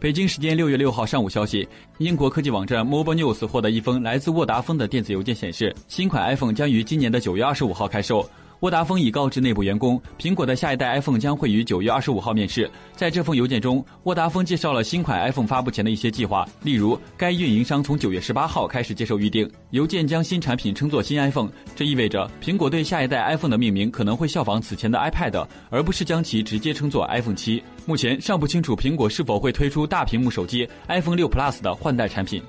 北京时间六月六号上午消息，英国科技网站 Mobile News 获得一封来自沃达丰的电子邮件，显示新款 iPhone 将于今年的九月二十五号开售。沃达丰已告知内部员工，苹果的下一代 iPhone 将会于九月二十五号面世。在这封邮件中，沃达丰介绍了新款 iPhone 发布前的一些计划，例如该运营商从九月十八号开始接受预定。邮件将新产品称作新 iPhone，这意味着苹果对下一代 iPhone 的命名可能会效仿此前的 iPad，而不是将其直接称作 iPhone 七。目前尚不清楚苹果是否会推出大屏幕手机 iPhone 六 Plus 的换代产品。